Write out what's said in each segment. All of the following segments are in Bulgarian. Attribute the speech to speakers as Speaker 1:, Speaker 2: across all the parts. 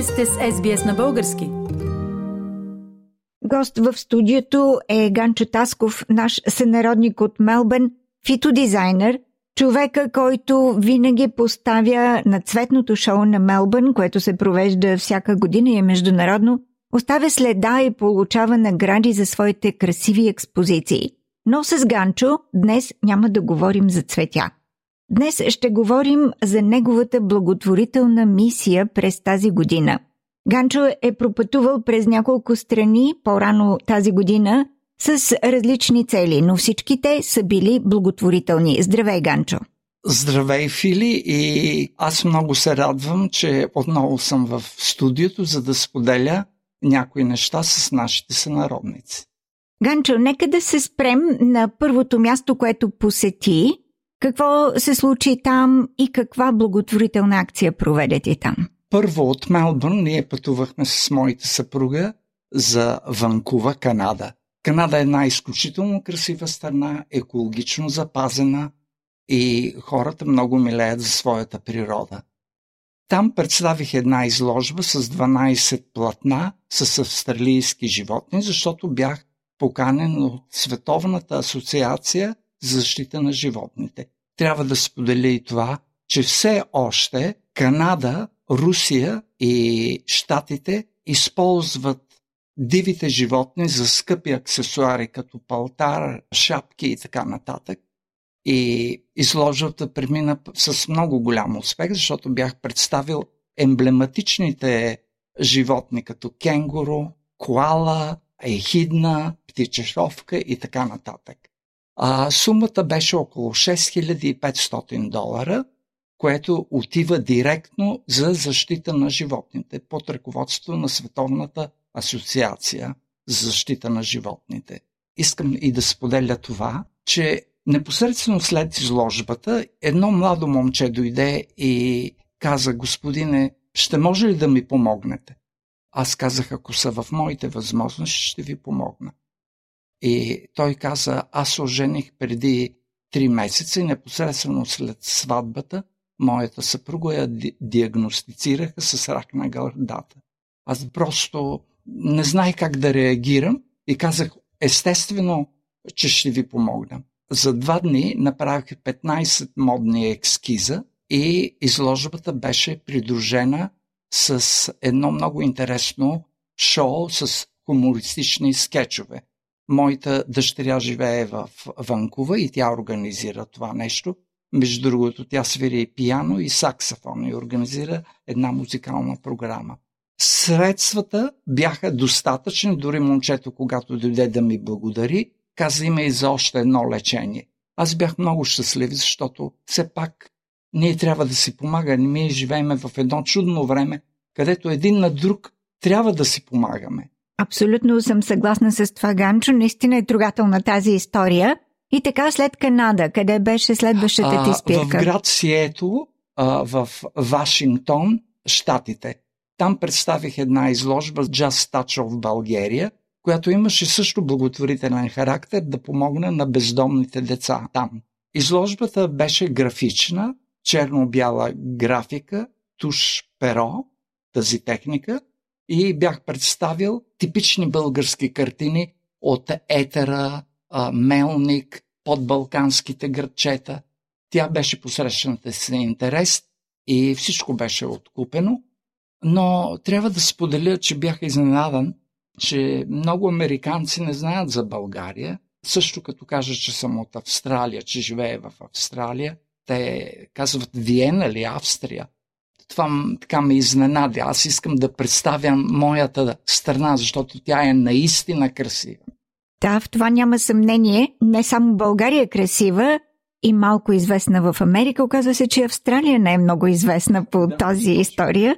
Speaker 1: Вие сте с SBS на български.
Speaker 2: Гост в студиото е Ганчо Тасков, наш сънародник от Мелбърн, фитодизайнер, човека, който винаги поставя на цветното шоу на Мелбърн, което се провежда всяка година и е международно, оставя следа и получава награди за своите красиви експозиции. Но с Ганчо днес няма да говорим за цветя. Днес ще говорим за неговата благотворителна мисия през тази година. Ганчо е пропътувал през няколко страни по-рано тази година с различни цели, но всички те са били благотворителни. Здравей, Ганчо!
Speaker 3: Здравей, Фили, и аз много се радвам, че отново съм в студиото, за да споделя някои неща с нашите сънародници.
Speaker 2: Ганчо, нека да се спрем на първото място, което посети. Какво се случи там и каква благотворителна акция проведете там?
Speaker 3: Първо от Мелбърн ние пътувахме с моята съпруга за Ванкува, Канада. Канада е една изключително красива страна, екологично запазена и хората много милеят за своята природа. Там представих една изложба с 12 платна с австралийски животни, защото бях поканен от Световната асоциация защита на животните. Трябва да споделя и това, че все още Канада, Русия и Штатите използват дивите животни за скъпи аксесуари, като палтар, шапки и така нататък. И изложбата премина с много голям успех, защото бях представил емблематичните животни, като кенгуру, коала, ехидна, птичешовка и така нататък. А, сумата беше около 6500 долара, което отива директно за защита на животните под ръководството на Световната асоциация за защита на животните. Искам и да споделя това, че непосредствено след изложбата едно младо момче дойде и каза, господине, ще може ли да ми помогнете? Аз казах, ако са в моите възможности, ще ви помогна. И той каза, аз ожених преди три месеца и непосредствено след сватбата моята съпруга я диагностицираха с рак на гърдата. Аз просто не знаех как да реагирам и казах, естествено, че ще ви помогна. За два дни направих 15 модни екскиза и изложбата беше придружена с едно много интересно шоу с хумористични скетчове. Моята дъщеря живее в Ванкува и тя организира това нещо. Между другото, тя свири и пиано и саксофон и организира една музикална програма. Средствата бяха достатъчни, дори момчето, когато дойде да ми благодари, каза има и за още едно лечение. Аз бях много щастлив, защото все пак ние трябва да си помагаме. Ние живееме в едно чудно време, където един на друг трябва да си помагаме.
Speaker 2: Абсолютно съм съгласна с това, Ганчо. Наистина е трогателна тази история. И така след Канада, къде беше следващата ти спирка?
Speaker 3: В град Сието, в Вашингтон, Штатите. Там представих една изложба Just Touch of Bulgaria, която имаше също благотворителен характер да помогне на бездомните деца там. Изложбата беше графична, черно-бяла графика, туш перо, тази техника, и бях представил типични български картини от етера, мелник, под балканските градчета. Тя беше посрещната с интерес и всичко беше откупено. Но трябва да споделя, че бях изненадан, че много американци не знаят за България. Също като кажа, че съм от Австралия, че живее в Австралия, те казват Виена или Австрия. Това така ме изненада. Аз искам да представям моята страна, защото тя е наистина красива.
Speaker 2: Да, в това няма съмнение. Не само България е красива и малко известна в Америка. Оказва се, че Австралия не е много известна по да, тази история.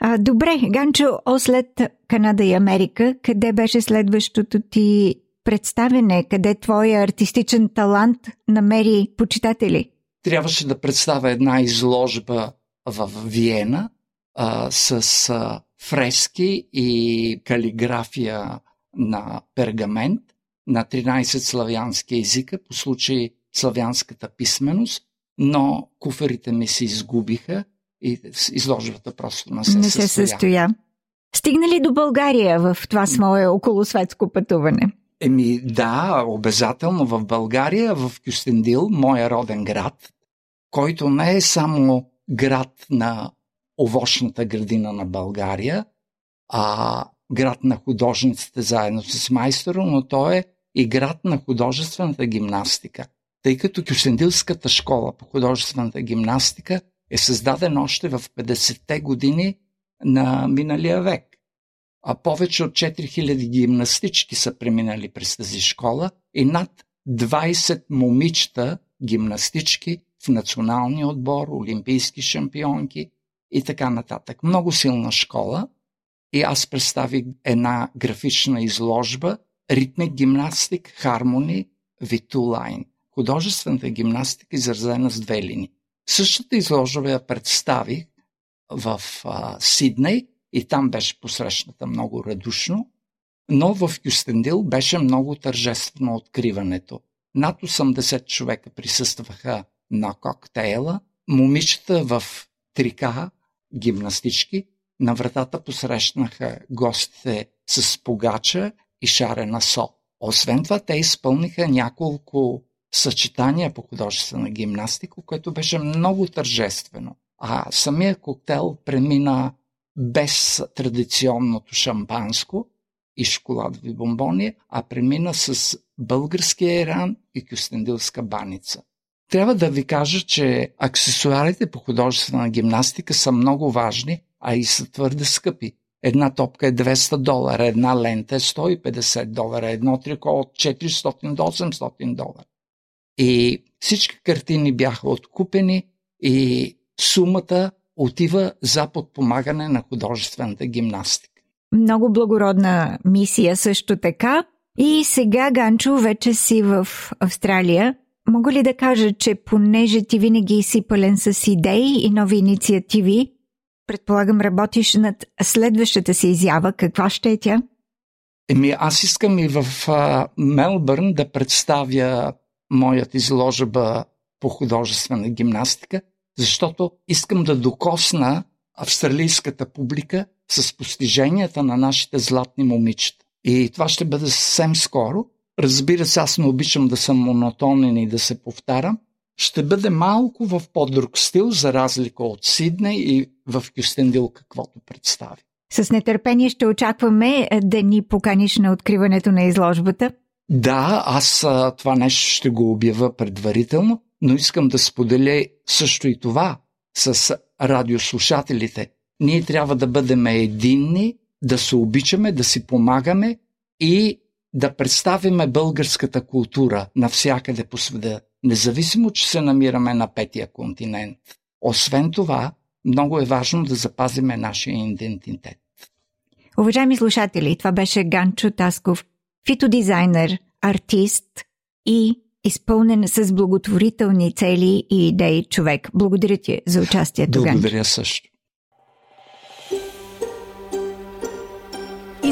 Speaker 2: А, добре, Ганчо, о след Канада и Америка, къде беше следващото ти представене? Къде твоя артистичен талант намери почитатели?
Speaker 3: Трябваше да представя една изложба в Виена а, с а, фрески и калиграфия на пергамент на 13 славянски езика по случай славянската писменост, но куфарите ми се изгубиха и изложбата просто не се,
Speaker 2: не се състоя. състоя. Стигна ли до България в това свое околосветско пътуване?
Speaker 3: Еми да, обязателно в България, в Кюстендил, моя роден град, който не е само град на овощната градина на България, а град на художниците заедно с майстора, но той е и град на художествената гимнастика, тъй като Кюсендилската школа по художествената гимнастика е създадена още в 50-те години на миналия век. А повече от 4000 гимнастички са преминали през тази школа и над 20 момичета гимнастички в националния отбор, олимпийски шампионки и така нататък. Много силна школа и аз представих една графична изложба ритмик гимнастик, хармони, витулайн. Художествената гимнастика изразена с две линии. Същата изложба я представих в а, Сидней и там беше посрещната много радушно, но в Кюстендил беше много тържествено откриването. Над 80 човека присъстваха на коктейла, момичета в трика, гимнастички, на вратата посрещнаха гостите с погача и шарена со. Освен това, те изпълниха няколко съчетания по художествена гимнастика, което беше много тържествено. А самия коктейл премина без традиционното шампанско и шоколадови бомбони, а премина с българския иран и кюстендилска баница. Трябва да ви кажа, че аксесуарите по художествена гимнастика са много важни, а и са твърде скъпи. Една топка е 200 долара, една лента е 150 долара, едно трико от 400 до 800 долара. И всички картини бяха откупени и сумата отива за подпомагане на художествената гимнастика.
Speaker 2: Много благородна мисия също така. И сега, Ганчо, вече си в Австралия. Мога ли да кажа, че понеже ти винаги си пълен с идеи и нови инициативи, предполагам работиш над следващата си изява. Каква ще е тя?
Speaker 3: Еми, аз искам и в Мелбърн да представя моят изложба по художествена гимнастика, защото искам да докосна австралийската публика с постиженията на нашите златни момичета. И това ще бъде съвсем скоро. Разбира се, аз не обичам да съм монотонен и да се повтарям. Ще бъде малко в по-друг стил, за разлика от Сидней и в Кюстендил, каквото представи.
Speaker 2: С нетърпение ще очакваме е, да ни поканиш на откриването на изложбата.
Speaker 3: Да, аз това нещо ще го обява предварително, но искам да споделя също и това с радиослушателите. Ние трябва да бъдем единни, да се обичаме, да си помагаме и да представиме българската култура навсякъде по света, независимо, че се намираме на петия континент. Освен това, много е важно да запазиме нашия идентитет.
Speaker 2: Уважаеми слушатели, това беше Ганчо Тасков, фитодизайнер, артист и изпълнен с благотворителни цели и идеи човек. Благодаря ти за участието,
Speaker 3: Благодаря също.